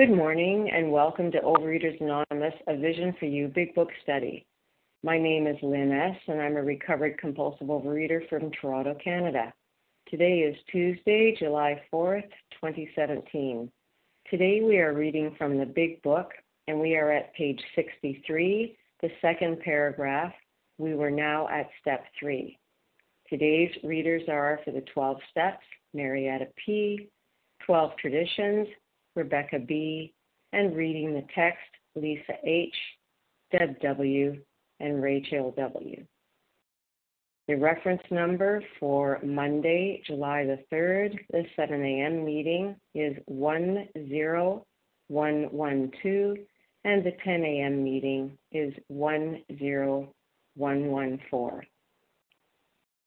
Good morning and welcome to Overeaters Anonymous, a Vision for You Big Book Study. My name is Lynn S., and I'm a recovered compulsive overeater from Toronto, Canada. Today is Tuesday, July 4th, 2017. Today we are reading from the Big Book, and we are at page 63, the second paragraph. We were now at step 3. Today's readers are for the 12 steps Marietta P., 12 traditions Rebecca B., and reading the text, Lisa H., Deb W., and Rachel W. The reference number for Monday, July the 3rd, the 7 a.m. meeting is 10112, and the 10 a.m. meeting is 10114.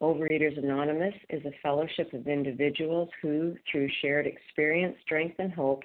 Overeaters Anonymous is a fellowship of individuals who, through shared experience, strength, and hope,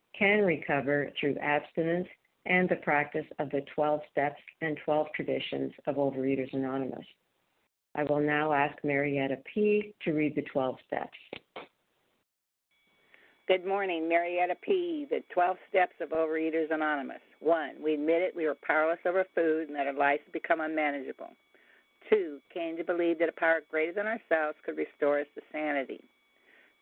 can recover through abstinence and the practice of the 12 steps and 12 traditions of Overeaters Anonymous. I will now ask Marietta P. to read the 12 steps. Good morning, Marietta P., the 12 steps of Overeaters Anonymous. 1. We admitted we were powerless over food and that our lives had become unmanageable. 2. Came to believe that a power greater than ourselves could restore us to sanity.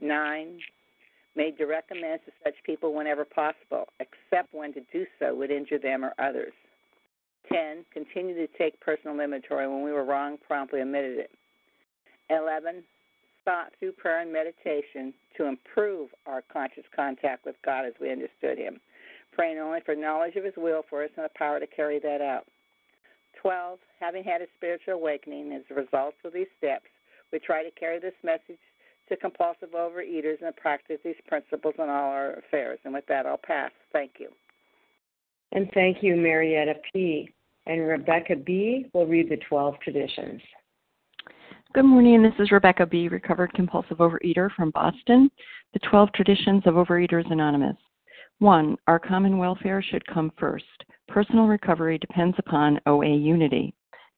9. Made direct amends to such people whenever possible, except when to do so would injure them or others. 10. Continued to take personal inventory when we were wrong, promptly admitted it. 11. Sought through prayer and meditation to improve our conscious contact with God as we understood Him, praying only for knowledge of His will for us and the power to carry that out. 12. Having had a spiritual awakening as a result of these steps, we try to carry this message to compulsive overeaters and practice these principles in all our affairs. And with that, I'll pass. Thank you. And thank you, Marietta P. And Rebecca B. will read the 12 traditions. Good morning. This is Rebecca B., recovered compulsive overeater from Boston. The 12 traditions of Overeaters Anonymous. 1. Our common welfare should come first. Personal recovery depends upon OA unity.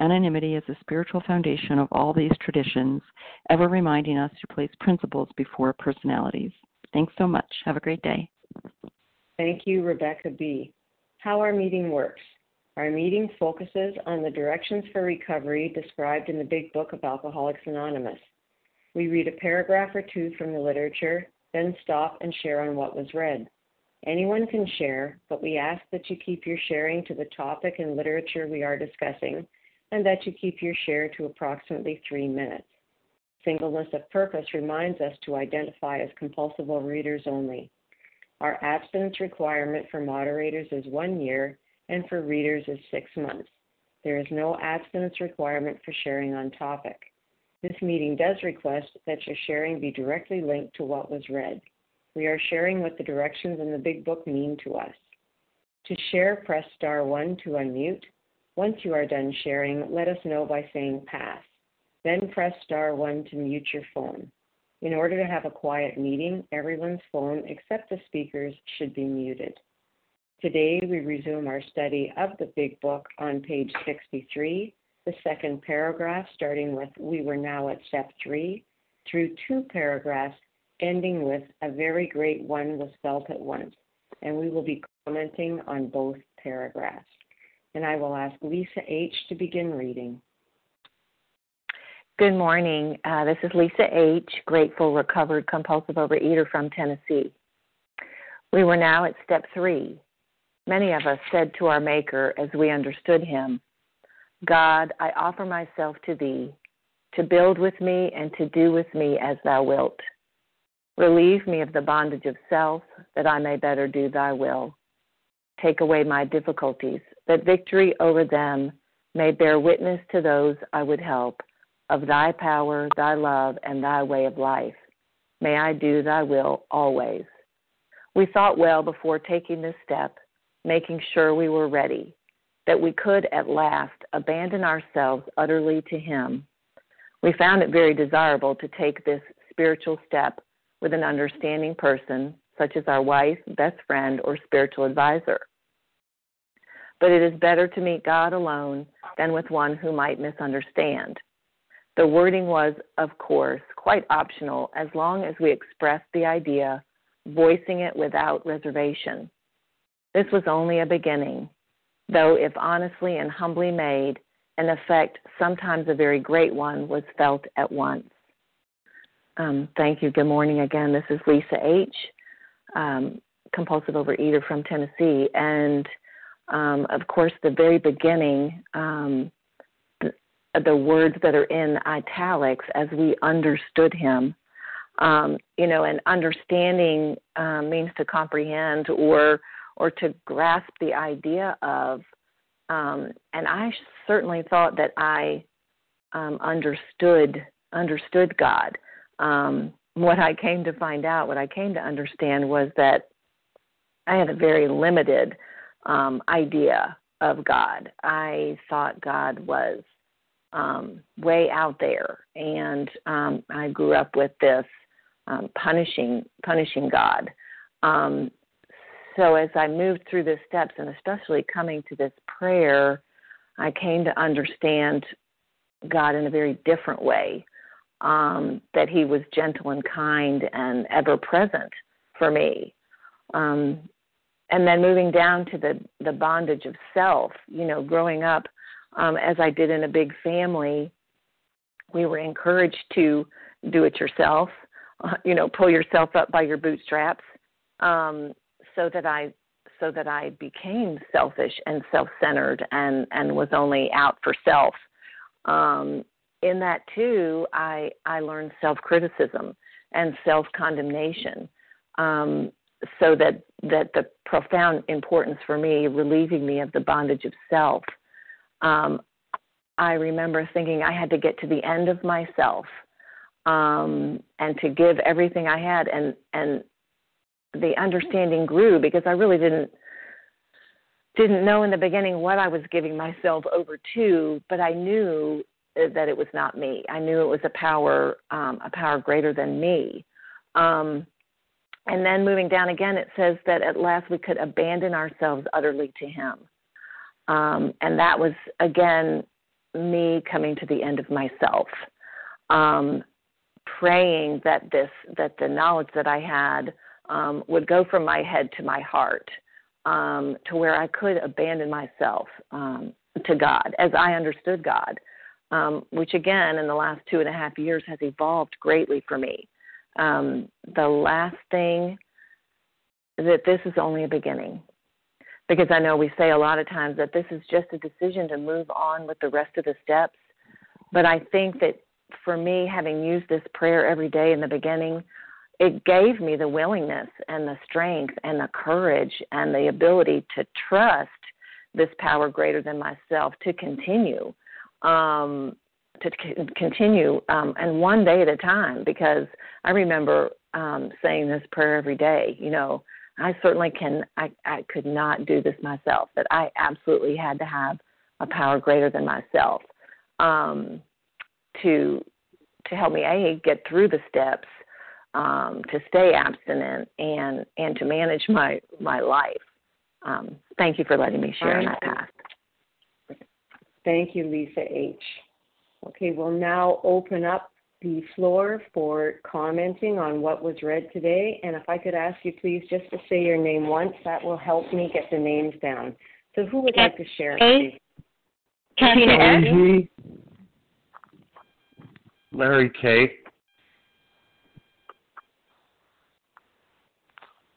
Anonymity is the spiritual foundation of all these traditions, ever reminding us to place principles before personalities. Thanks so much. Have a great day. Thank you, Rebecca B. How our meeting works. Our meeting focuses on the directions for recovery described in the Big Book of Alcoholics Anonymous. We read a paragraph or two from the literature, then stop and share on what was read. Anyone can share, but we ask that you keep your sharing to the topic and literature we are discussing, and that you keep your share to approximately three minutes. Singleness of purpose reminds us to identify as compulsive overeaters only. Our abstinence requirement for moderators is one year, and for readers is six months. There is no abstinence requirement for sharing on topic. This meeting does request that your sharing be directly linked to what was read. We are sharing what the directions in the Big Book mean to us. To share, press star 1 to unmute. Once you are done sharing, let us know by saying pass. Then press star 1 to mute your phone. In order to have a quiet meeting, everyone's phone except the speaker's should be muted. Today, we resume our study of the Big Book on page 63, the second paragraph, starting with We were now at step 3, through two paragraphs, ending with A very great one was felt at once. And we will be commenting on both paragraphs. And I will ask Lisa H. to begin reading. Good morning. Uh, this is Lisa H., grateful, recovered, compulsive overeater from Tennessee. We were now at step three Many of us said to our Maker as we understood him, God, I offer myself to thee, to build with me and to do with me as thou wilt. Relieve me of the bondage of self, that I may better do thy will. Take away my difficulties, that victory over them may bear witness to those I would help of thy power, thy love, and thy way of life. May I do thy will always. We thought well before taking this step making sure we were ready, that we could at last abandon ourselves utterly to Him. We found it very desirable to take this spiritual step with an understanding person, such as our wife, best friend, or spiritual advisor. But it is better to meet God alone than with one who might misunderstand. The wording was, of course, quite optional as long as we expressed the idea, voicing it without reservation. This was only a beginning, though, if honestly and humbly made, an effect, sometimes a very great one, was felt at once. Um, thank you. Good morning again. This is Lisa H., um, compulsive overeater from Tennessee. And um, of course, the very beginning, um, the, the, words that are in italics, as we understood him, um, you know, and understanding uh, means to comprehend or or to grasp the idea of. Um, and I certainly thought that I um, understood understood God. Um, what I came to find out, what I came to understand, was that I had a very limited um, idea of God. I thought God was um, way out there, and um, I grew up with this um, punishing punishing God. Um, so as I moved through the steps, and especially coming to this prayer, I came to understand God in a very different way. Um, that He was gentle and kind and ever present for me. Um, and then moving down to the the bondage of self. You know, growing up um, as I did in a big family, we were encouraged to do it yourself. Uh, you know, pull yourself up by your bootstraps. Um, so that I so that I became selfish and self-centered and and was only out for self. Um, in that too, I I learned self-criticism and self-condemnation. Um, so that that the profound importance for me, relieving me of the bondage of self. Um, I remember thinking I had to get to the end of myself um, and to give everything I had, and and the understanding grew because I really didn't didn't know in the beginning what I was giving myself over to, but I knew that it was not me. I knew it was a power, um, a power greater than me. Um, and then moving down again, it says that at last we could abandon ourselves utterly to Him. Um, and that was again me coming to the end of myself, um, praying that this that the knowledge that I had um, would go from my head to my heart, um, to where I could abandon myself um, to God as I understood God, um, which again in the last two and a half years has evolved greatly for me. Um, the last thing that this is only a beginning because I know we say a lot of times that this is just a decision to move on with the rest of the steps. But I think that for me, having used this prayer every day in the beginning, it gave me the willingness and the strength and the courage and the ability to trust this power greater than myself to continue, um, to c- continue, um, and one day at a time. Because I remember um, saying this prayer every day. You know, I certainly can. I, I could not do this myself. That I absolutely had to have a power greater than myself um, to to help me a get through the steps, um, to stay abstinent, and and to manage my my life. Um, thank you for letting me share in that path. Thank you, Lisa H. Okay, we'll now open up the floor for commenting on what was read today. And if I could ask you please just to say your name once, that will help me get the names down. So who would like to share? Hey. Kathy Larry K.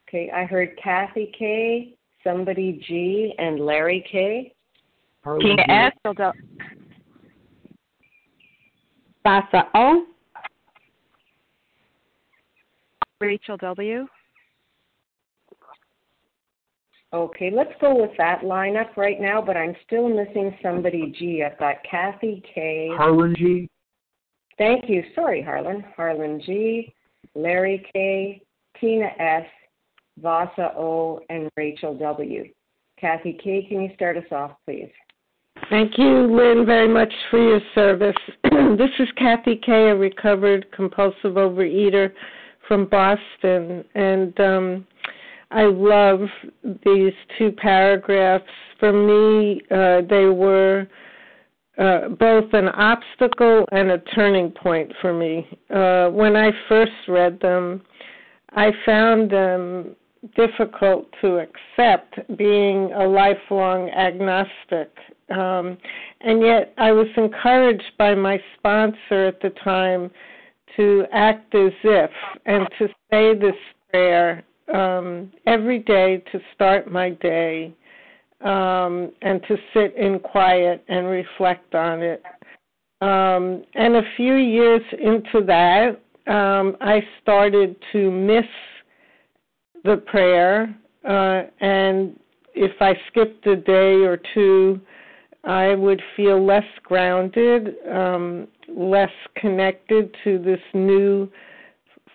Okay, I heard Kathy K, somebody G, and Larry K. Tina S. Vasa O. Rachel W. Okay, let's go with that lineup right now, but I'm still missing somebody G. I've got Kathy K. Harlan G. Thank you. Sorry, Harlan. Harlan G, Larry K, Tina S, Vasa O, and Rachel W. Kathy K, can you start us off, please? Thank you, Lynn, very much for your service. this is Kathy K, a recovered compulsive overeater from Boston, and um, I love these two paragraphs. For me, uh, they were uh, both an obstacle and a turning point for me. Uh, when I first read them, I found them difficult to accept being a lifelong agnostic. Um, and yet I was encouraged by my sponsor at the time to act as if and to say this prayer um, every day to start my day um, and to sit in quiet and reflect on it. Um, and a few years into that, um, I started to miss the prayer, uh, and if I skipped a day or two, I would feel less grounded, um, less connected to this new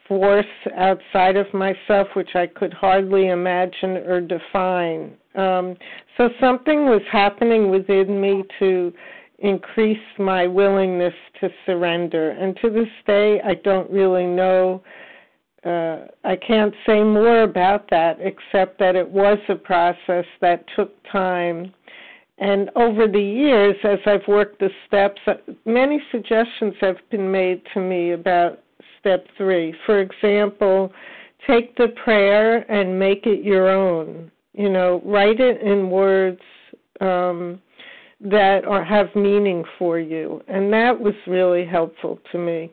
force outside of myself, which I could hardly imagine or define. Um, so something was happening within me to increase my willingness to surrender. And to this day, I don't really know. Uh, I can't say more about that except that it was a process that took time. And over the years, as I've worked the steps, uh, many suggestions have been made to me about step three. For example, take the prayer and make it your own. You know, write it in words um, that are, have meaning for you, and that was really helpful to me.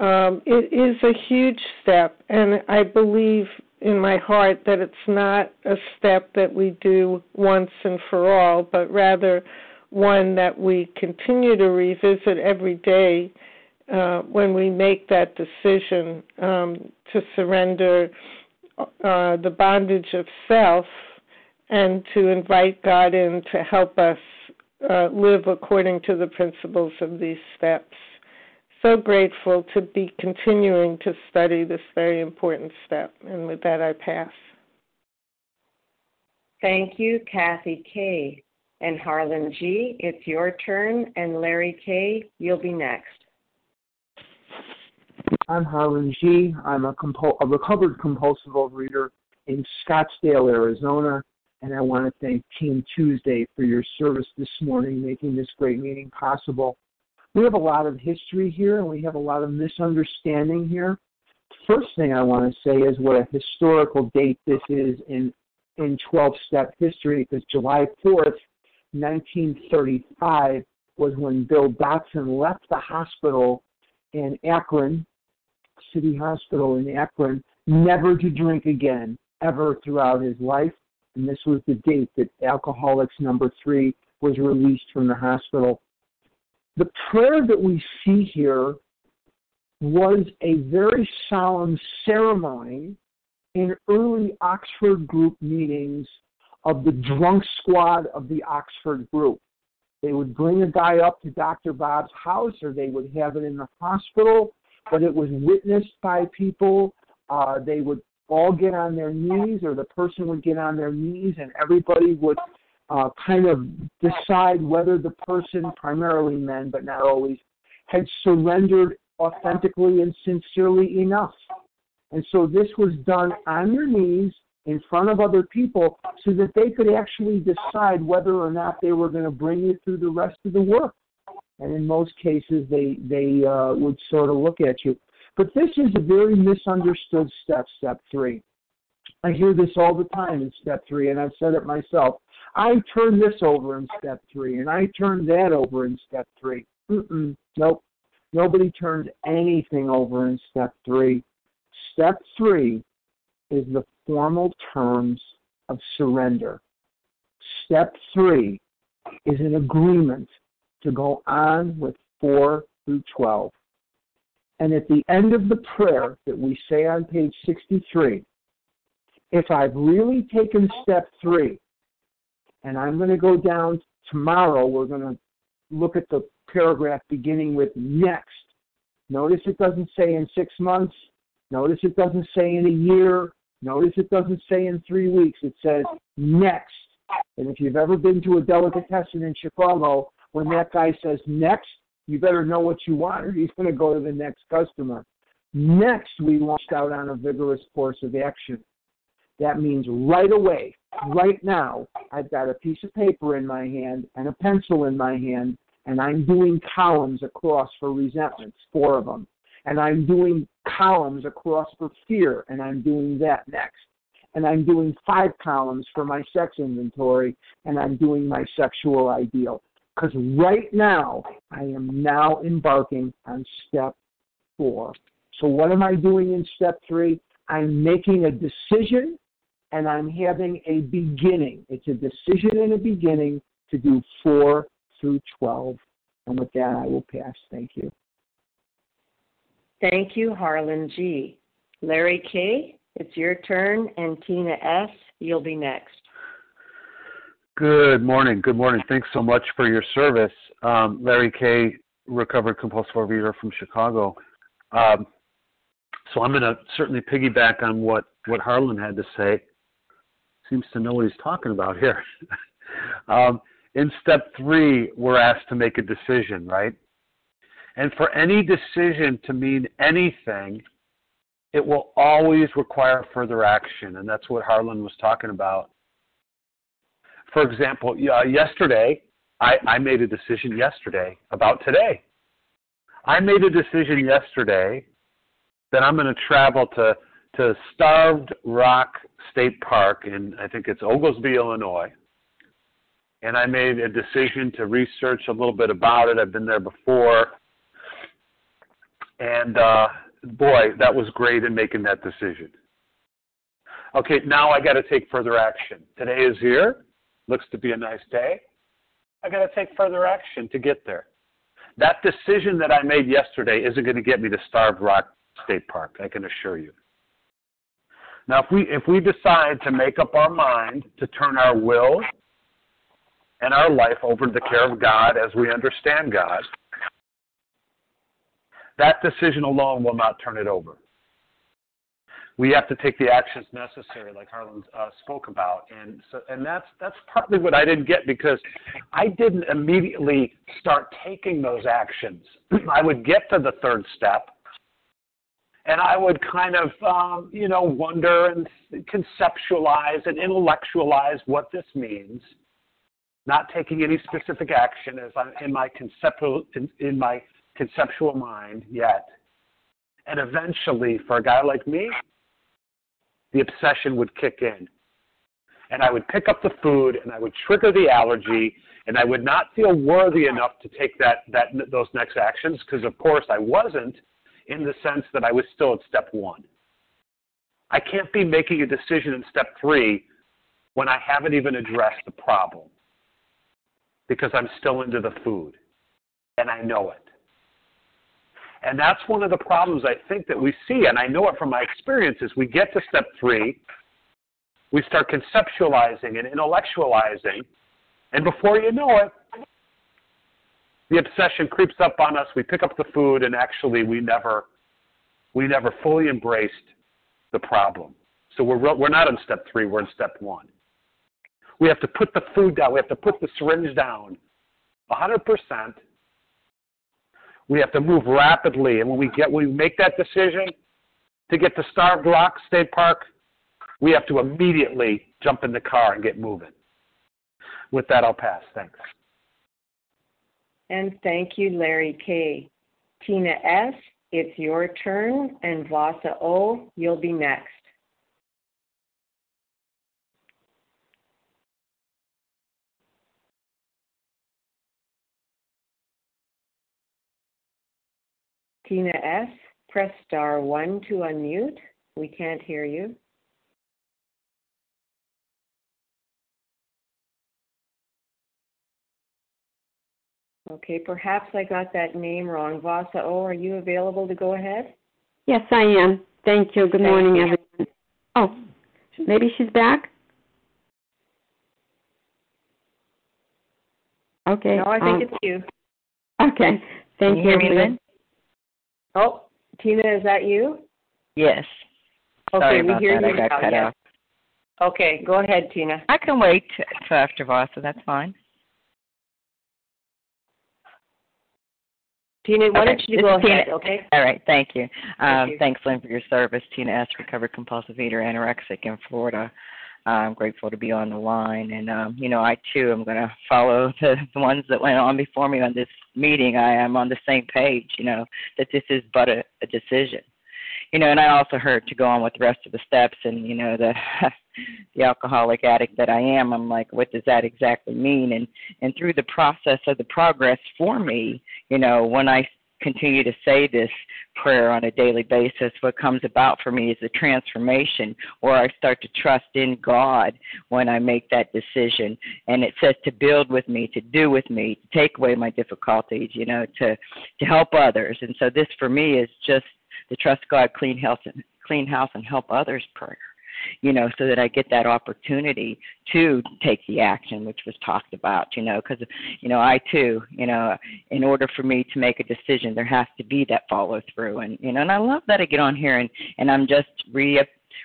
Um, it is a huge step, and I believe in my heart that it's not a step that we do once and for all, but rather one that we continue to revisit every day uh, when we make that decision um, to surrender uh, the bondage of self and to invite God in to help us uh, live according to the principles of these steps. So grateful to be continuing to study this very important step. And with that, I pass. Thank you, Kathy K. And Harlan G., it's your turn. And Larry K., you'll be next. I'm Harlan G. I'm a, compo- a recovered compulsive overeater in Scottsdale, Arizona, and I want to thank Team Tuesday for your service this morning, making this great meeting possible. We have a lot of history here, and we have a lot of misunderstanding here. First thing I want to say is what a historical date this is in in 12-step history, because July 4th, 1935, was when Bill Dotson left the hospital in Akron, City Hospital in Akron, never to drink again, ever throughout his life and this was the date that Alcoholics Number Three was released from the hospital. The prayer that we see here was a very solemn ceremony in early Oxford group meetings of the drunk squad of the Oxford group. They would bring a guy up to Dr. Bob's house or they would have it in the hospital, but it was witnessed by people. Uh, they would all get on their knees, or the person would get on their knees, and everybody would uh, kind of decide whether the person, primarily men, but not always, had surrendered authentically and sincerely enough. And so this was done on your knees in front of other people so that they could actually decide whether or not they were going to bring you through the rest of the work. And in most cases, they they uh, would sort of look at you. But this is a very misunderstood step, step three. I hear this all the time in step three, and I've said it myself. I turn this over in step three, and I turn that over in step 3 Mm-mm, nope. Nobody turns anything over in step three. Step three is the formal terms of surrender. Step three is an agreement to go on with 4 through 12. And at the end of the prayer that we say on page 63, if I've really taken step three, and I'm going to go down tomorrow, we're going to look at the paragraph beginning with next. Notice it doesn't say in six months. Notice it doesn't say in a year. Notice it doesn't say in three weeks. It says next. And if you've ever been to a delicatessen in Chicago, when that guy says next, you better know what you want or he's going to go to the next customer. Next, we launched out on a vigorous course of action. That means right away, right now, I've got a piece of paper in my hand and a pencil in my hand, and I'm doing columns across for resentments, four of them. And I'm doing columns across for fear, and I'm doing that next. And I'm doing five columns for my sex inventory, and I'm doing my sexual ideal. Because right now, I am now embarking on step four. So, what am I doing in step three? I'm making a decision and I'm having a beginning. It's a decision and a beginning to do four through 12. And with that, I will pass. Thank you. Thank you, Harlan G. Larry K., it's your turn, and Tina S., you'll be next. Good morning. Good morning. Thanks so much for your service. Um, Larry K., recovered compulsive overeater from Chicago. Um, so I'm going to certainly piggyback on what, what Harlan had to say. Seems to know what he's talking about here. um, in step three, we're asked to make a decision, right? And for any decision to mean anything, it will always require further action. And that's what Harlan was talking about for example, uh, yesterday, I, I made a decision yesterday about today. I made a decision yesterday that I'm going to travel to to Starved Rock State Park in I think it's Oglesby, Illinois. And I made a decision to research a little bit about it. I've been there before. And uh, boy, that was great in making that decision. Okay, now I got to take further action. Today is here. Looks to be a nice day. I got to take further action to get there. That decision that I made yesterday isn't going to get me to Starved Rock State Park, I can assure you. Now, if we if we decide to make up our mind to turn our will and our life over to the care of God as we understand God, that decision alone will not turn it over. we have to take the actions necessary, like Harlan uh, spoke about, and so and that's that's partly what I didn't get because I didn't immediately start taking those actions. I would get to the third step, and I would kind of um, you know wonder and conceptualize and intellectualize what this means, not taking any specific action as I'm in my conceptual in, in my conceptual mind yet. And eventually, for a guy like me, the obsession would kick in. And I would pick up the food and I would trigger the allergy and I would not feel worthy enough to take that, that those next actions because of course I wasn't in the sense that I was still at step one. I can't be making a decision in step three when I haven't even addressed the problem because I'm still into the food and I know it. And that's one of the problems I think that we see, and I know it from my experiences. We get to step three, we start conceptualizing and intellectualizing, and before you know it, the obsession creeps up on us. We pick up the food, and actually, we never, we never fully embraced the problem. So we're we're not in step three. We're in step one. We have to put the food down. We have to put the syringe down, 100 percent we have to move rapidly, and when we get when we make that decision to get to Starved Rock State Park, we have to immediately jump in the car and get moving. With that, I'll pass. Thanks. And thank you, Larry K. Tina S., it's your turn, and Vasa O., you'll be next. Tina S., press star 1 to unmute. We can't hear you. Okay, perhaps I got that name wrong. Vasa O, are you available to go ahead? Yes, I am. Thank you. Good Thank morning, you. everyone. Oh, maybe she's back? Okay. No, I think um, it's you. Okay. Thank Can you hear me, Lynn. Lynn? Oh, Tina, is that you? Yes. Okay, Sorry we about hear that. you I got now. cut yes. off. Okay, go ahead, Tina. I can wait till after Vasa. That's fine. Tina, why Okay, don't you go is Tina. ahead, okay? All right. Thank you. Um, you. Thanks, Lynn, for your service. Tina S., recovered compulsive eater, anorexic in Florida. I'm grateful to be on the line. And, um, you know, I too am going to follow the, the ones that went on before me on this meeting. I am on the same page, you know, that this is but a, a decision. You know, and I also heard to go on with the rest of the steps and, you know, the the alcoholic addict that I am, I'm like, what does that exactly mean? And and through the process of the progress for me, you know, when I continue to say this prayer on a daily basis, what comes about for me is a transformation where I start to trust in God when I make that decision. And it says to build with me, to do with me, to take away my difficulties, you know, to to help others. And so this for me is just the trust God, clean house and clean house and help others prayer you know, so that I get that opportunity to take the action, which was talked about, you know, because, you know, I too, you know, in order for me to make a decision, there has to be that follow through, and you know, and I love that I get on here and and I'm just re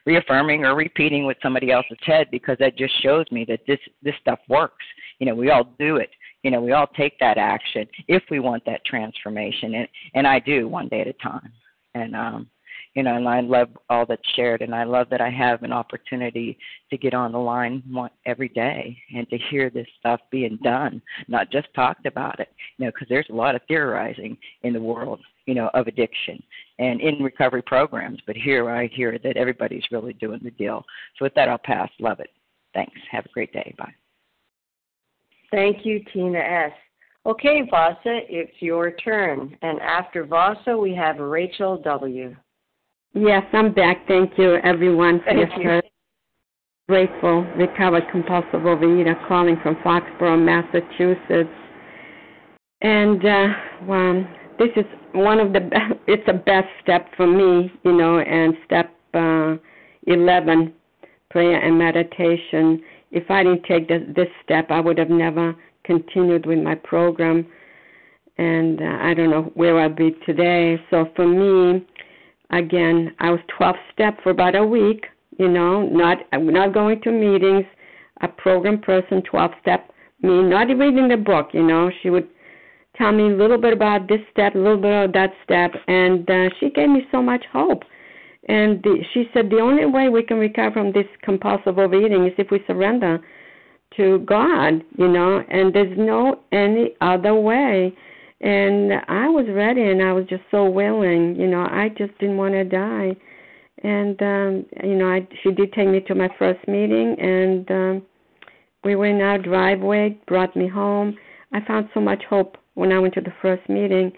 reaffirming or repeating what somebody else said because that just shows me that this this stuff works. You know, we all do it. You know, we all take that action if we want that transformation, and and I do one day at a time. And um, you know, and I love all that's shared, and I love that I have an opportunity to get on the line every day and to hear this stuff being done, not just talked about it. You know, because there's a lot of theorizing in the world, you know, of addiction and in recovery programs. But here I hear that everybody's really doing the deal. So with that, I'll pass. Love it. Thanks. Have a great day. Bye. Thank you, Tina S. Okay, Vasa, it's your turn. And after Vasa, we have Rachel W. Yes, I'm back. Thank you, everyone, for your Thank you. Grateful, recovered compulsive overeater, calling from Foxborough, Massachusetts. And uh, well, this is one of the be- it's the best step for me, you know. And step uh, eleven, prayer and meditation. If I didn't take this, this step, I would have never continued with my program, and uh, I don't know where I'll be today. So for me, again, I was 12 step for about a week. You know, not not going to meetings, a program person, 12 step. Me not reading the book. You know, she would tell me a little bit about this step, a little bit about that step, and uh, she gave me so much hope. And the, she said the only way we can recover from this compulsive overeating is if we surrender to God, you know, and there's no any other way. And I was ready and I was just so willing, you know, I just didn't want to die. And um, you know, I she did take me to my first meeting and um we were in our driveway, brought me home. I found so much hope when I went to the first meeting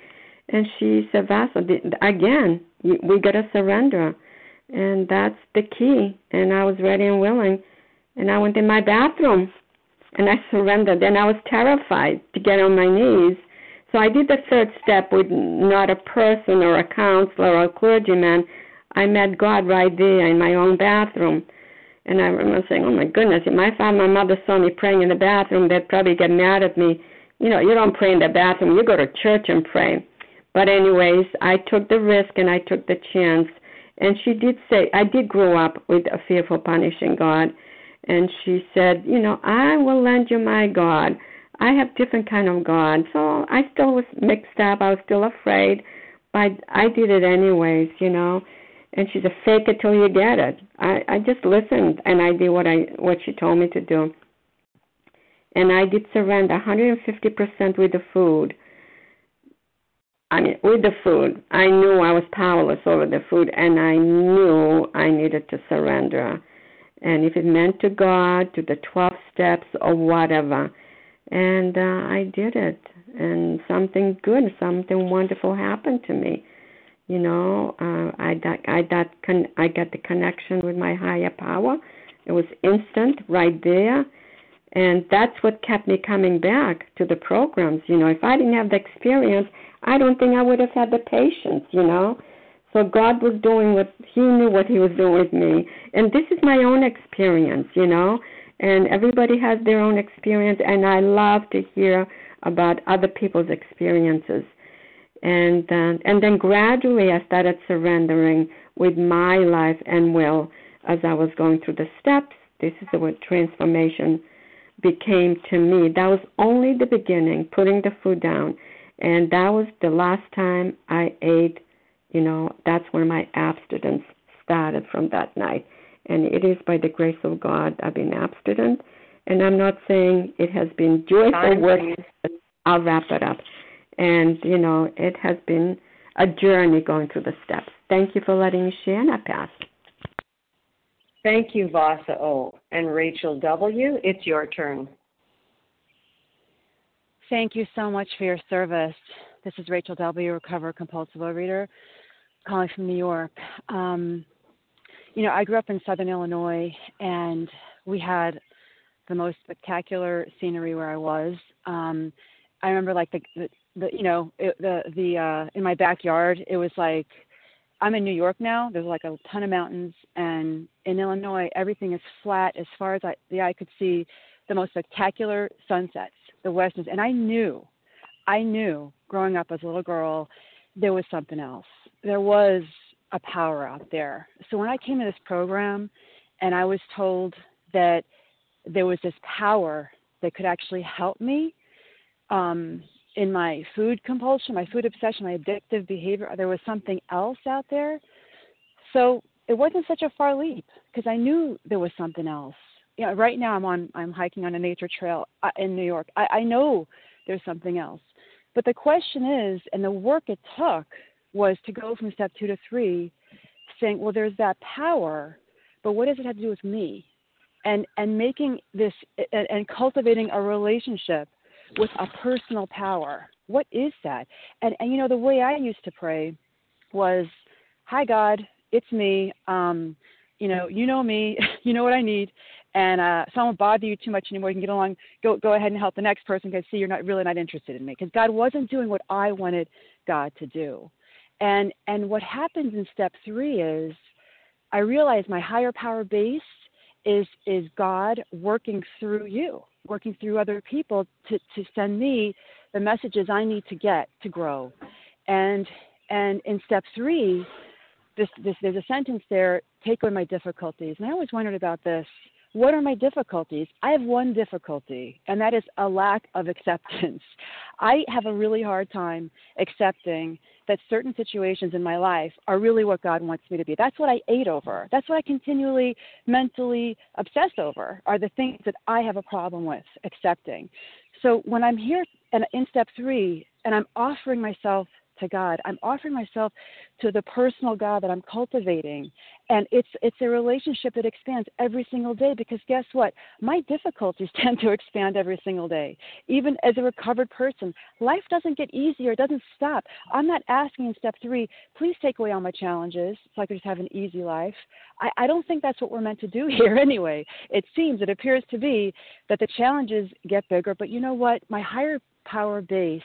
and she said, Vasa, again, we got to surrender. And that's the key. And I was ready and willing. And I went in my bathroom and I surrendered. And I was terrified to get on my knees. So I did the third step with not a person or a counselor or a clergyman. I met God right there in my own bathroom. And I remember saying, Oh my goodness, if my father my mother saw me praying in the bathroom, they'd probably get mad at me. You know, you don't pray in the bathroom, you go to church and pray. But anyways, I took the risk and I took the chance. And she did say, I did grow up with a fear for punishing God. And she said, you know, I will lend you my God. I have different kind of God. So I still was mixed up. I was still afraid, but I did it anyways, you know. And she said, fake it till you get it. I I just listened and I did what I what she told me to do. And I did surrender 150% with the food. I mean, with the food, I knew I was powerless over the food, and I knew I needed to surrender. And if it meant to God, to the 12 steps, or whatever. And uh, I did it. And something good, something wonderful happened to me. You know, uh, I got, I got, con- I got the connection with my higher power. It was instant, right there, and that's what kept me coming back to the programs. You know, if I didn't have the experience, I don't think I would have had the patience, you know. So God was doing what He knew what He was doing with me. And this is my own experience, you know. And everybody has their own experience, and I love to hear about other people's experiences. And uh, and then gradually I started surrendering with my life and will as I was going through the steps. This is what transformation became to me. That was only the beginning, putting the food down and that was the last time I ate. You know, that's where my abstinence started from that night. And it is by the grace of God I've been abstinent. And I'm not saying it has been joyful work. I'll wrap it up. And, you know, it has been a journey going through the steps. Thank you for letting me share, and I pass. Thank you, Vasa O. And Rachel W., it's your turn. Thank you so much for your service. This is Rachel W., recovered compulsive overeater, calling from New York. Um, you know, I grew up in Southern Illinois, and we had the most spectacular scenery where I was. Um, I remember, like the, the, the you know, it, the the uh, in my backyard, it was like I'm in New York now. There's like a ton of mountains, and in Illinois, everything is flat as far as I, the eye could see. The most spectacular sunsets the westerns and i knew i knew growing up as a little girl there was something else there was a power out there so when i came to this program and i was told that there was this power that could actually help me um, in my food compulsion, my food obsession, my addictive behavior. There was something else out there. So it wasn't such a far leap because I knew there was something else you know, right now I'm on I'm hiking on a nature trail uh, in New York. I, I know there's something else, but the question is, and the work it took was to go from step two to three, saying, well, there's that power, but what does it have to do with me? And and making this and, and cultivating a relationship with a personal power. What is that? And and you know the way I used to pray was, "Hi God, it's me. Um, you know, you know me. you know what I need and uh, so I won't bother you too much anymore. You can get along. Go go ahead and help the next person because see you're not really not interested in me because God wasn't doing what I wanted God to do. And and what happens in step three is I realize my higher power base is is God working through you, working through other people to to send me the messages I need to get to grow. And and in step three, this, this there's a sentence there, take away my difficulties. And I always wondered about this. What are my difficulties? I have one difficulty, and that is a lack of acceptance. I have a really hard time accepting that certain situations in my life are really what God wants me to be. That's what I ate over. That's what I continually mentally obsess over are the things that I have a problem with accepting. So when I'm here and in step three and I'm offering myself to God. I'm offering myself to the personal God that I'm cultivating. And it's it's a relationship that expands every single day because guess what? My difficulties tend to expand every single day. Even as a recovered person, life doesn't get easier, it doesn't stop. I'm not asking in step three, please take away all my challenges so I can just have an easy life. I, I don't think that's what we're meant to do here anyway. It seems, it appears to be that the challenges get bigger, but you know what? My higher power base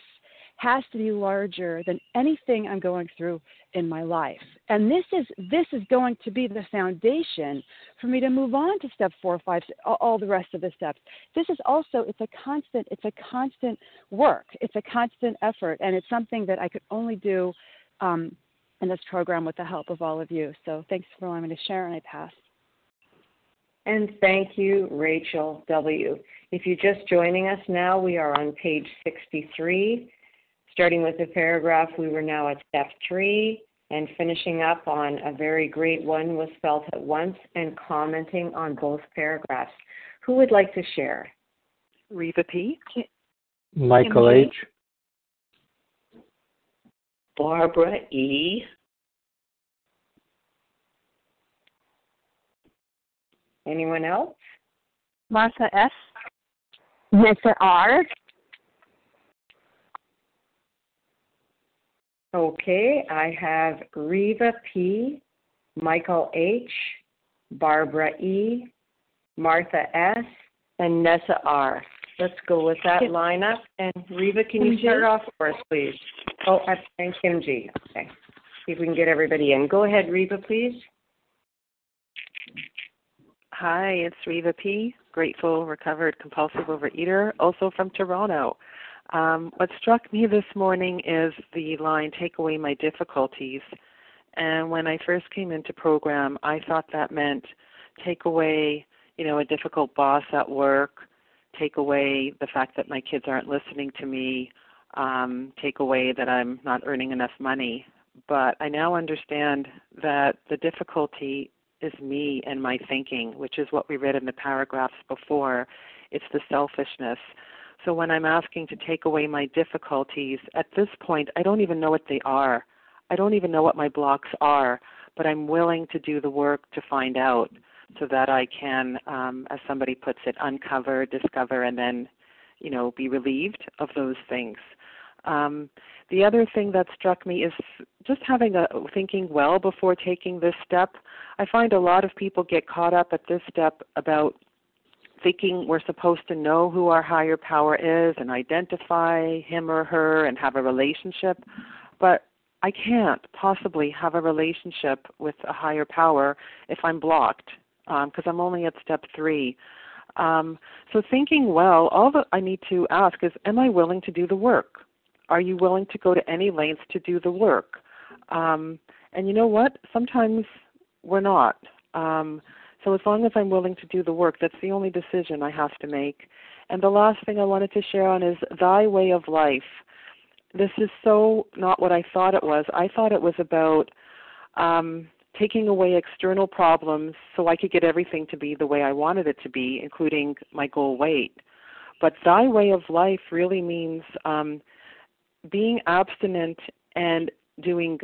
has to be larger than anything I'm going through in my life. And this is this is going to be the foundation for me to move on to step four, five, all the rest of the steps. This is also it's a constant it's a constant work. It's a constant effort, and it's something that I could only do um, in this program with the help of all of you. So thanks for allowing me to share, and I pass. And thank you, Rachel W. If you're just joining us now, we are on page 63 starting with the paragraph, we were now at step three and finishing up on a very great one was felt at once and commenting on both paragraphs. Who would like to share? Reva P. Michael H. Barbara E. Anyone else? Martha S. Nessa R. Okay, I have Reva P, Michael H, Barbara E, Martha S, and Nessa R. Let's go with that lineup. And Reva, can you start off for us, please? Oh, and Kim G. Okay. See if we can get everybody in. Go ahead, Reva, please. Hi, it's Reva P, grateful, recovered, compulsive overeater, also from Toronto. Um, what struck me this morning is the line, take away my difficulties. And when I first came into program, I thought that meant take away, you know, a difficult boss at work, take away the fact that my kids aren't listening to me, um, take away that I'm not earning enough money. But I now understand that the difficulty is me and my thinking, which is what we read in the paragraphs before. It's the selfishness. So when I'm asking to take away my difficulties, at this point, I don't even know what they are. I don't even know what my blocks are, but I'm willing to do the work to find out so that I can, um, as somebody puts it, uncover, discover, and then, you know, be relieved of those things. Um, the other thing that struck me is just having a thinking well before taking this step. I find a lot of people get caught up at this step about thinking we're supposed to know who our higher power is and identify him or her and have a relationship, but I can't possibly have a relationship with a higher power if I'm blocked because um, I'm only at step three. Um, so thinking well, all that I need to ask is, am I willing to do the work? Are you willing to go to any lengths to do the work? Um, and you know what? Sometimes we're not. Um, so as long as I'm willing to do the work, that's the only decision I have to make. And the last thing I wanted to share on is thy way of life. This is so not what I thought it was. I thought it was about um, taking away external problems so I could get everything to be the way I wanted it to be, including my goal weight. But thy way of life really means um, being abstinent and doing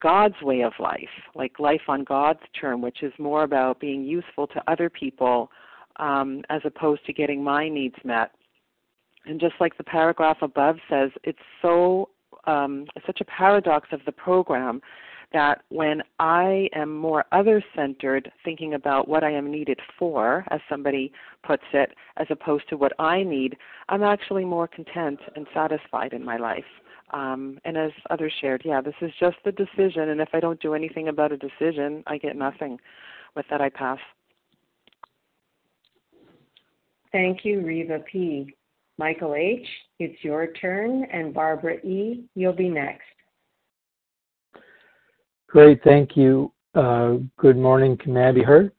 God's way of life, like life on God's term, which is more about being useful to other people um, as opposed to getting my needs met. And just like the paragraph above says, it's so um, such a paradox of the program that when I am more other centered, thinking about what I am needed for, as somebody puts it, as opposed to what I need, I'm actually more content and satisfied in my life. Um, and as others shared, yeah, this is just the decision, and if I don't do anything about a decision, I get nothing. With that, I pass. Thank you, Reva P. Michael H., it's your turn, and Barbara E., you'll be next. Great, thank you. Uh, good morning. Can I be heard?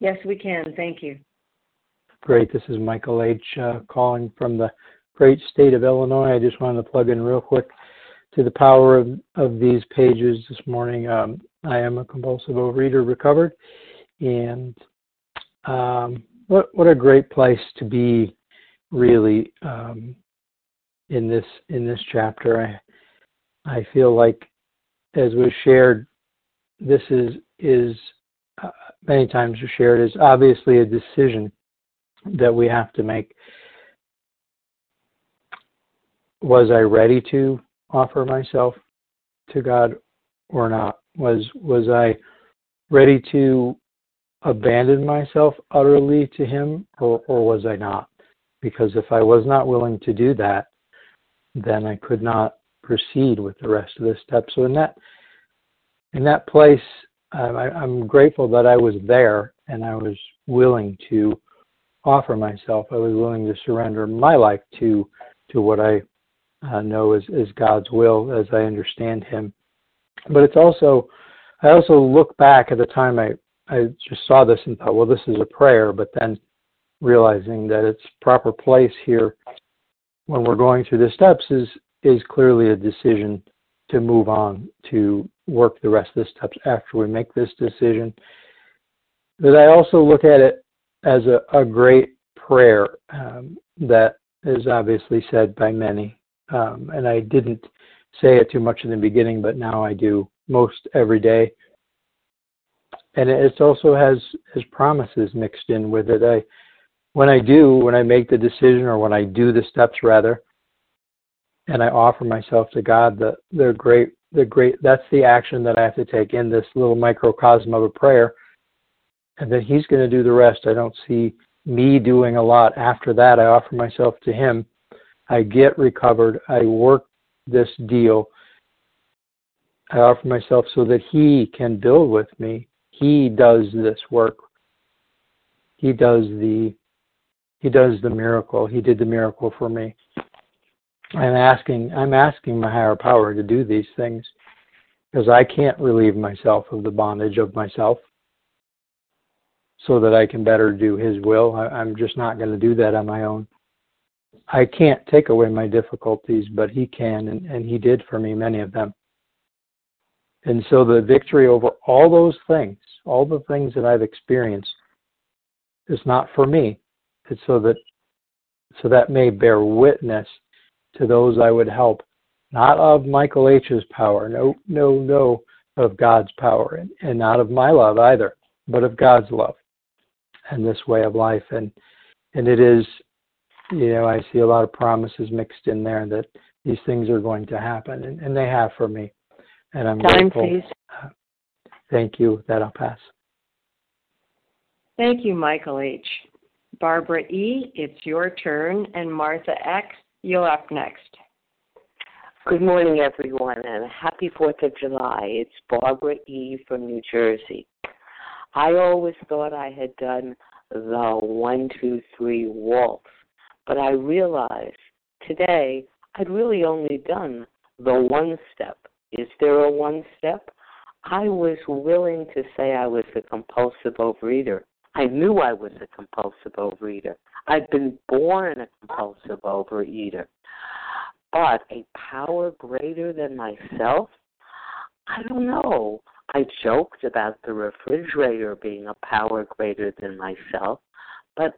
Yes, we can. Thank you. Great. This is Michael H. Uh, calling from the great state of Illinois. I just wanted to plug in real quick to the power of, of these pages this morning. Um, I am a compulsive overeater recovered, and um, what what a great place to be, really, um, in this in this chapter. I I feel like, as was shared, this is is uh, many times shared is obviously a decision that we have to make. Was I ready to offer myself to God or not? Was was I ready to abandon myself utterly to him or, or was I not? Because if I was not willing to do that, then I could not proceed with the rest of the steps. So in that in that place, um, I, I'm grateful that I was there and I was willing to offer myself. I was willing to surrender my life to to what I uh, know is, is God's will as I understand Him. But it's also, I also look back at the time I I just saw this and thought, well, this is a prayer. But then realizing that its proper place here when we're going through the steps is is clearly a decision to move on to work the rest of the steps after we make this decision. But I also look at it as a, a great prayer um, that is obviously said by many. Um, and I didn't say it too much in the beginning, but now I do most every day. And it also has has promises mixed in with it. I, when I do, when I make the decision, or when I do the steps rather, and I offer myself to God, the the great the great that's the action that I have to take in this little microcosm of a prayer and then he's going to do the rest. I don't see me doing a lot after that. I offer myself to him. I get recovered. I work this deal. I offer myself so that he can build with me. He does this work. He does the he does the miracle. He did the miracle for me. I'm asking I'm asking my higher power to do these things because I can't relieve myself of the bondage of myself so that I can better do His will. I, I'm just not going to do that on my own. I can't take away my difficulties, but He can, and, and He did for me many of them. And so the victory over all those things, all the things that I've experienced, is not for me. It's so that so that may bear witness to those I would help, not of Michael H's power, no, no, no, of God's power, and, and not of my love either, but of God's love and this way of life. And and it is, you know, I see a lot of promises mixed in there that these things are going to happen, and, and they have for me. And I'm Time, grateful. please. Uh, thank you. That I'll pass. Thank you, Michael H. Barbara E., it's your turn, and Martha S., you're up next. Good morning, everyone, and happy 4th of July. It's Barbara E. from New Jersey. I always thought I had done the one, two, three waltz, but I realized today I'd really only done the one step. Is there a one step? I was willing to say I was a compulsive overeater. I knew I was a compulsive overeater. I'd been born a compulsive overeater. But a power greater than myself? I don't know. I joked about the refrigerator being a power greater than myself, but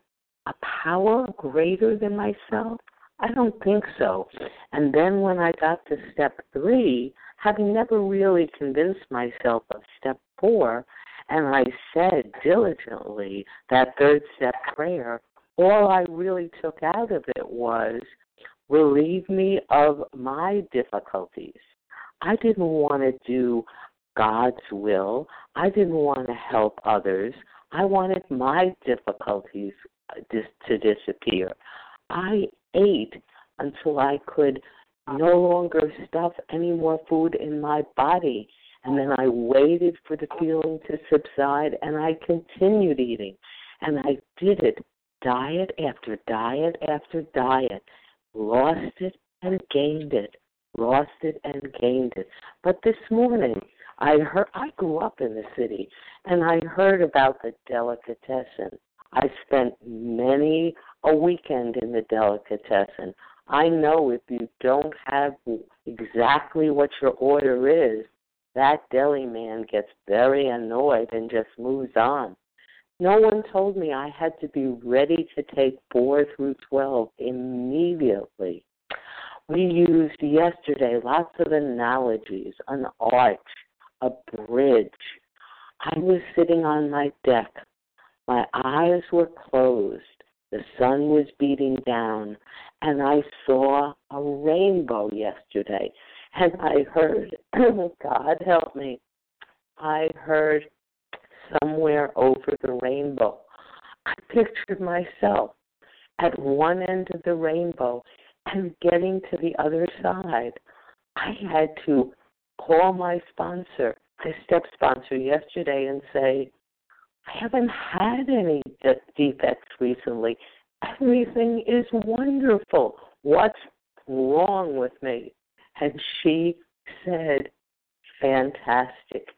a power greater than myself? I don't think so. And then when I got to step three, having never really convinced myself of step four, and I said diligently that third step prayer, all I really took out of it was relieve me of my difficulties. I didn't want to do God's will. I didn't want to help others. I wanted my difficulties uh, to disappear. I ate until I could no longer stuff any more food in my body. And then I waited for the feeling to subside and I continued eating. And I did it diet after diet after diet, lost it and gained it, lost it and gained it. But this morning, I heard I grew up in the city and I heard about the delicatessen. I spent many a weekend in the delicatessen. I know if you don't have exactly what your order is, that deli man gets very annoyed and just moves on. No one told me I had to be ready to take 4 through 12 immediately. We used yesterday lots of analogies an arch, a bridge. I was sitting on my deck. My eyes were closed. The sun was beating down, and I saw a rainbow yesterday. And I heard, God help me, I heard somewhere over the rainbow. I pictured myself at one end of the rainbow and getting to the other side. I had to call my sponsor, my step sponsor, yesterday and say, I haven't had any defects recently. Everything is wonderful. What's wrong with me? And she said, Fantastic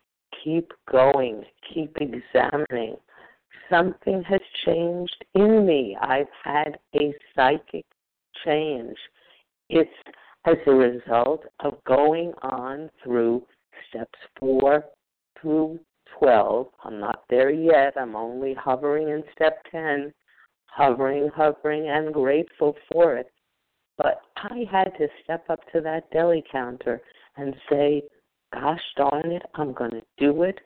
keep going, keep examining. Something has changed in me. I've had a psychic change. It's as a result of going on through steps four through 12. I'm not there yet. I'm only hovering in step 10, hovering, hovering, and grateful for it. But I had to step up to that deli counter and say, gosh darn it, I'm going to do it.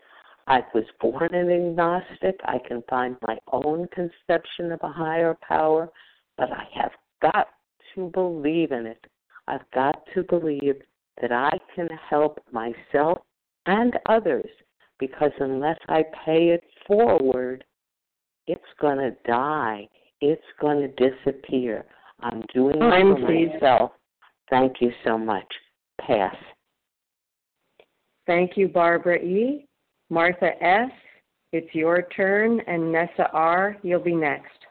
I was born an agnostic. I can find my own conception of a higher power, but I have got to believe in it. I've got to believe that I can help myself and others because unless I pay it forward, it's going to die. It's going to disappear. I'm doing oh, it for myself. Thank you so much. Pass. Thank you, Barbara E. Martha S., it's your turn, and Nessa R., you'll be next.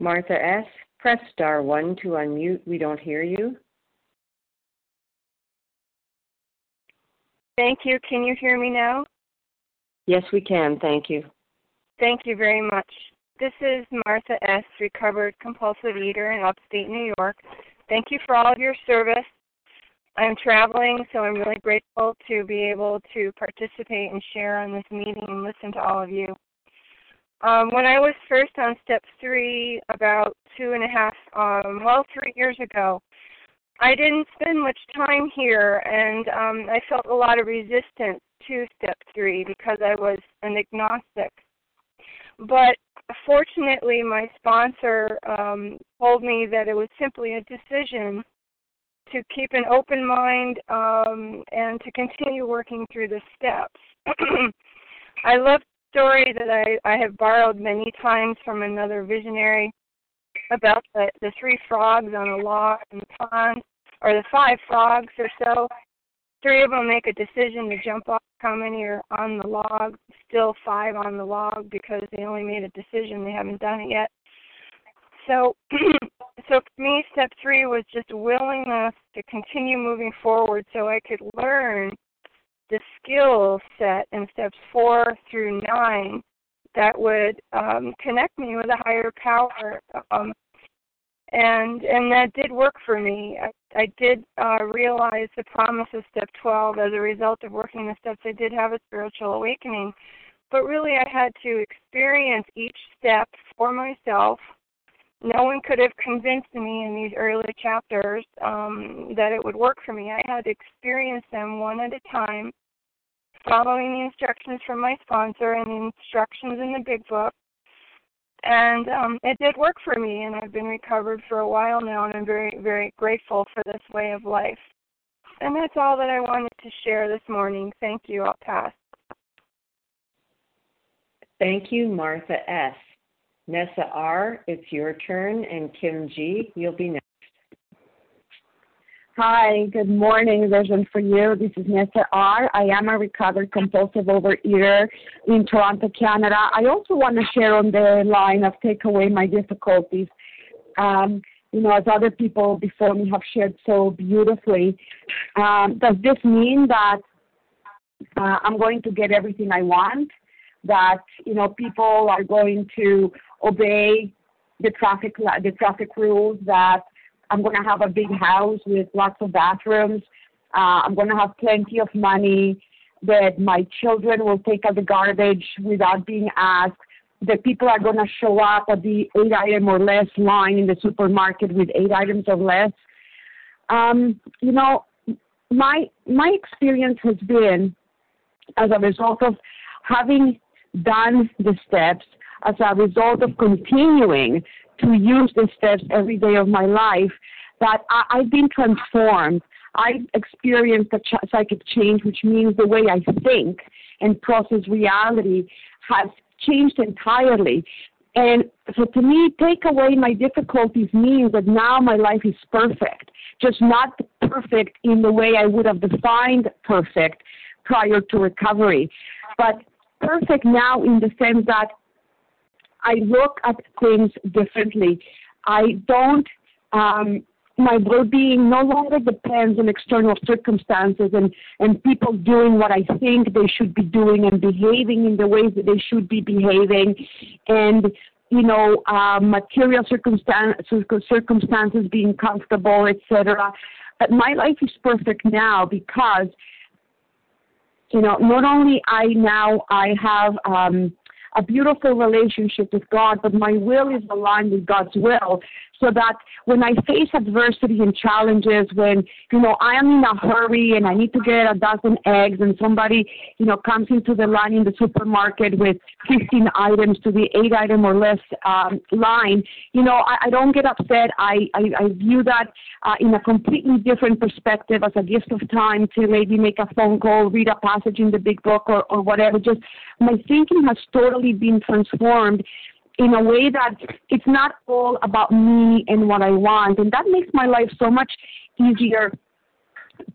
Martha S., press star 1 to unmute. We don't hear you. Thank you. Can you hear me now? Yes, we can. Thank you. Thank you very much. This is Martha S., recovered compulsive eater in upstate New York. Thank you for all of your service. I'm traveling, so I'm really grateful to be able to participate and share on this meeting and listen to all of you. Um, when I was first on step three, about two and a half, um, well, three years ago, I didn't spend much time here, and um, I felt a lot of resistance to step three because I was an agnostic. But fortunately, my sponsor um, told me that it was simply a decision to keep an open mind um, and to continue working through the steps. I love story that I, I have borrowed many times from another visionary about the, the three frogs on a log in the pond, or the five frogs or so. Three of them make a decision to jump off. How many are on the log? Still five on the log because they only made a decision. They haven't done it yet. So so for me step three was just willingness to continue moving forward so i could learn the skill set in steps four through nine that would um, connect me with a higher power um, and and that did work for me. I, I did uh, realize the promise of step 12 as a result of working the steps. I did have a spiritual awakening, but really I had to experience each step for myself. No one could have convinced me in these early chapters um, that it would work for me. I had to experience them one at a time, following the instructions from my sponsor and the instructions in the big book. And um, it did work for me and i've been recovered for a while now and i'm very very grateful for this way of life. And that's all that i wanted to share this morning. Thank you. I'll pass. Thank you martha s nessa r it's your turn and kim g you'll be next Hi, good morning, Vision for You. This is Nessa R. I am a recovered compulsive overeater in Toronto, Canada. I also want to share on the line of take away my difficulties. Um, you know, as other people before me have shared so beautifully. Um, does this mean that uh, I'm going to get everything I want? That you know, people are going to obey the traffic the traffic rules? That I'm going to have a big house with lots of bathrooms. Uh, I'm going to have plenty of money. That my children will take out the garbage without being asked that people are going to show up at the eight item or less line in the supermarket with eight items or less. Um, you know, my my experience has been as a result of having done the steps, as a result of continuing to use the steps every day of my life, that I, I've been transformed. I've experienced a ch- psychic change, which means the way I think and process reality has changed entirely. And so to me, take away my difficulties means that now my life is perfect, just not perfect in the way I would have defined perfect prior to recovery, but perfect now in the sense that I look at things differently. I don't um, my well-being no longer depends on external circumstances and, and people doing what I think they should be doing and behaving in the ways that they should be behaving and you know uh, material circumstance, circumstances being comfortable etc but my life is perfect now because you know not only I now I have um, a beautiful relationship with God, but my will is aligned with God's will so that when I face adversity and challenges, when, you know, I am in a hurry and I need to get a dozen eggs and somebody, you know, comes into the line in the supermarket with 15 items to the eight item or less um, line, you know, I, I don't get upset. I, I, I view that uh, in a completely different perspective as a gift of time to maybe make a phone call, read a passage in the big book or, or whatever. Just my thinking has totally been transformed in a way that it's not all about me and what I want. And that makes my life so much easier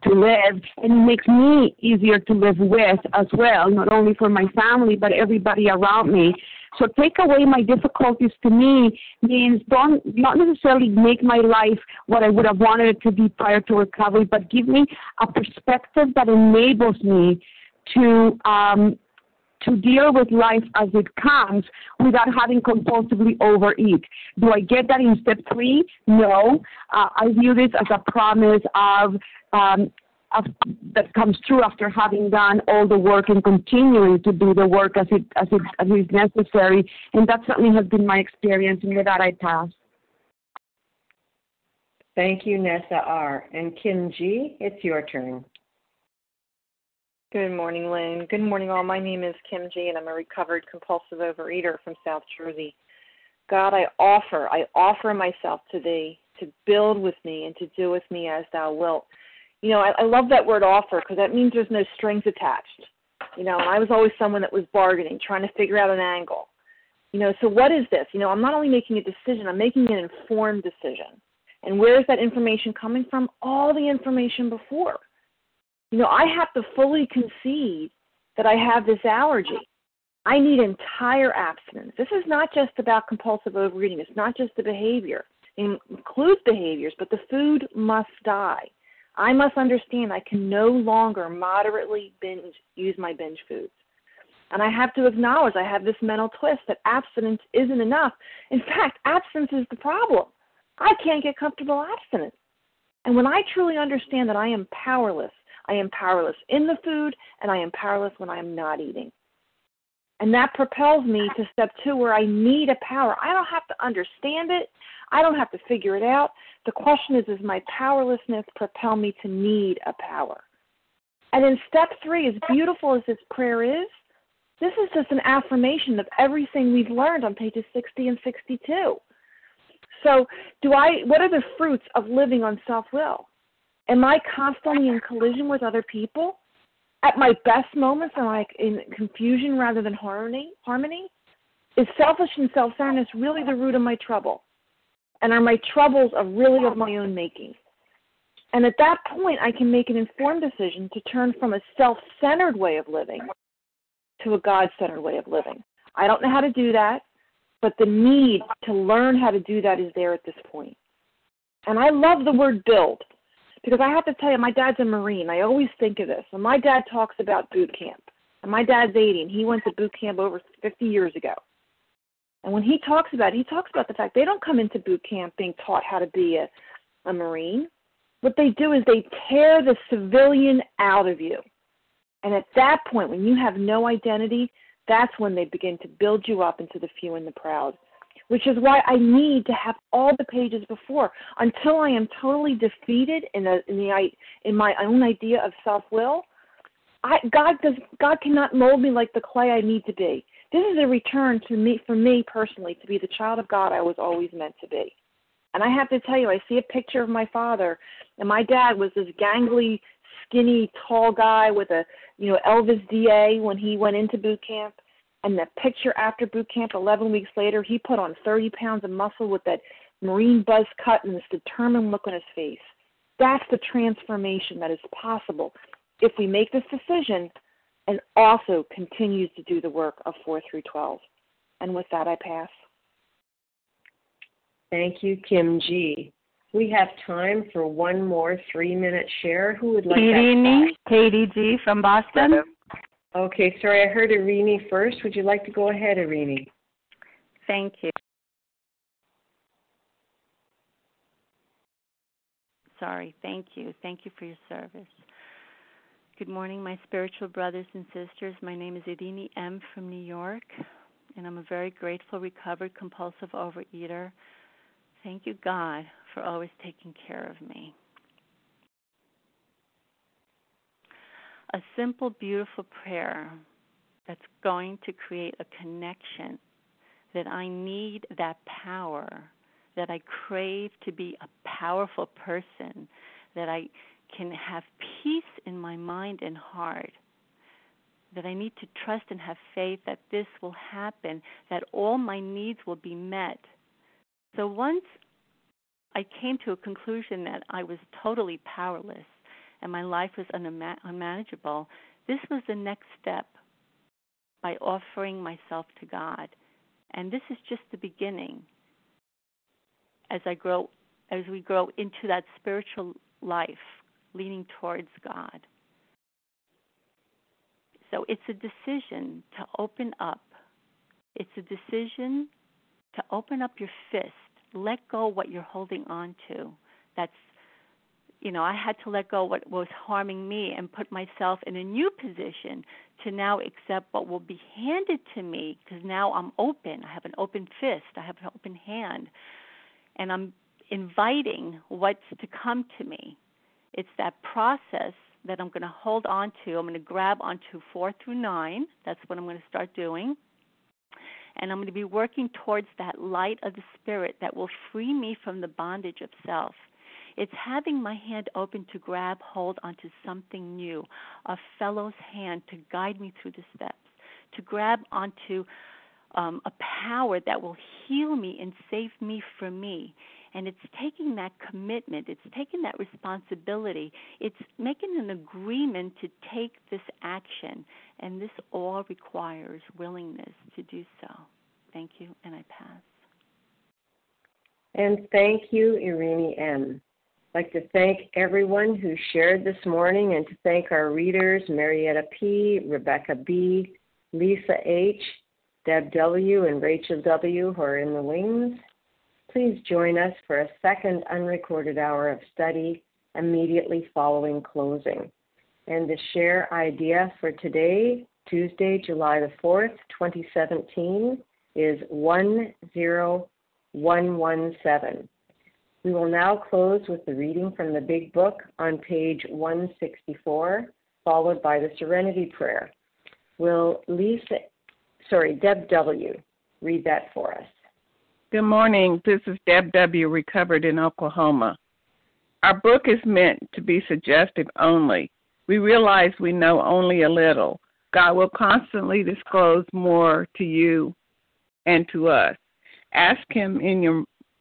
to live and makes me easier to live with as well, not only for my family but everybody around me. So take away my difficulties to me means don't not necessarily make my life what I would have wanted it to be prior to recovery, but give me a perspective that enables me to um, to deal with life as it comes without having compulsively overeat. Do I get that in step three? No. Uh, I view this as a promise of, um, that comes true after having done all the work and continuing to do the work as it as it as is necessary. And that certainly has been my experience, and with that I pass. Thank you, Nessa R. And Kim G., it's your turn. Good morning, Lynn. Good morning, all. My name is Kim G, and I'm a recovered compulsive overeater from South Jersey. God, I offer, I offer myself to Thee to build with me and to do with me as Thou wilt. You know, I, I love that word offer because that means there's no strings attached. You know, I was always someone that was bargaining, trying to figure out an angle. You know, so what is this? You know, I'm not only making a decision, I'm making an informed decision. And where is that information coming from? All the information before. You know, I have to fully concede that I have this allergy. I need entire abstinence. This is not just about compulsive overeating. It's not just the behavior. It includes behaviors, but the food must die. I must understand I can no longer moderately binge use my binge foods. And I have to acknowledge I have this mental twist that abstinence isn't enough. In fact, abstinence is the problem. I can't get comfortable abstinence. And when I truly understand that I am powerless I am powerless in the food, and I am powerless when I am not eating. And that propels me to step two, where I need a power. I don't have to understand it, I don't have to figure it out. The question is, does my powerlessness propel me to need a power? And in step three, as beautiful as this prayer is, this is just an affirmation of everything we've learned on pages 60 and 62. So, do I? What are the fruits of living on self-will? Am I constantly in collision with other people? At my best moments, am I in confusion rather than harmony? Harmony? Is selfish and self-centeredness really the root of my trouble? And are my troubles of really of my own making? And at that point, I can make an informed decision to turn from a self centered way of living to a God centered way of living. I don't know how to do that, but the need to learn how to do that is there at this point. And I love the word build because I have to tell you, my dad's a Marine. I always think of this. And my dad talks about boot camp. And my dad's 80, and he went to boot camp over 50 years ago. And when he talks about it, he talks about the fact they don't come into boot camp being taught how to be a, a Marine. What they do is they tear the civilian out of you. And at that point, when you have no identity, that's when they begin to build you up into the few and the proud. Which is why I need to have all the pages before until I am totally defeated in the in the in my own idea of self will. I God does God cannot mold me like the clay I need to be. This is a return to me for me personally to be the child of God I was always meant to be. And I have to tell you, I see a picture of my father, and my dad was this gangly, skinny, tall guy with a you know Elvis DA when he went into boot camp. And the picture after boot camp, 11 weeks later, he put on 30 pounds of muscle with that Marine buzz cut and this determined look on his face. That's the transformation that is possible if we make this decision and also continues to do the work of 4 through 12. And with that, I pass. Thank you, Kim G. We have time for one more three minute share. Who would like Irini, Katie G. from Boston. Okay, sorry, I heard Irini first. Would you like to go ahead, Irini? Thank you. Sorry, thank you. Thank you for your service. Good morning, my spiritual brothers and sisters. My name is Irini M. from New York, and I'm a very grateful, recovered, compulsive overeater. Thank you, God, for always taking care of me. A simple, beautiful prayer that's going to create a connection that I need that power, that I crave to be a powerful person, that I can have peace in my mind and heart, that I need to trust and have faith that this will happen, that all my needs will be met. So once I came to a conclusion that I was totally powerless, and my life was unmanageable, this was the next step by offering myself to God. And this is just the beginning. As I grow as we grow into that spiritual life, leaning towards God. So it's a decision to open up. It's a decision to open up your fist, let go what you're holding on to that's you know, I had to let go what was harming me and put myself in a new position to now accept what will be handed to me because now I'm open. I have an open fist, I have an open hand, and I'm inviting what's to come to me. It's that process that I'm going to hold on to. I'm going to grab onto four through nine. That's what I'm going to start doing. And I'm going to be working towards that light of the Spirit that will free me from the bondage of self. It's having my hand open to grab hold onto something new, a fellow's hand to guide me through the steps, to grab onto um, a power that will heal me and save me from me. And it's taking that commitment, it's taking that responsibility, it's making an agreement to take this action. And this all requires willingness to do so. Thank you, and I pass. And thank you, Irini M. Like to thank everyone who shared this morning and to thank our readers, Marietta P., Rebecca B., Lisa H., Deb W., and Rachel W., who are in the wings. Please join us for a second unrecorded hour of study immediately following closing. And the share idea for today, Tuesday, July the 4th, 2017, is 10117. We will now close with the reading from the Big Book on page 164, followed by the Serenity Prayer. Will Lisa, sorry, Deb W., read that for us? Good morning. This is Deb W., recovered in Oklahoma. Our book is meant to be suggestive only. We realize we know only a little. God will constantly disclose more to you and to us. Ask Him in your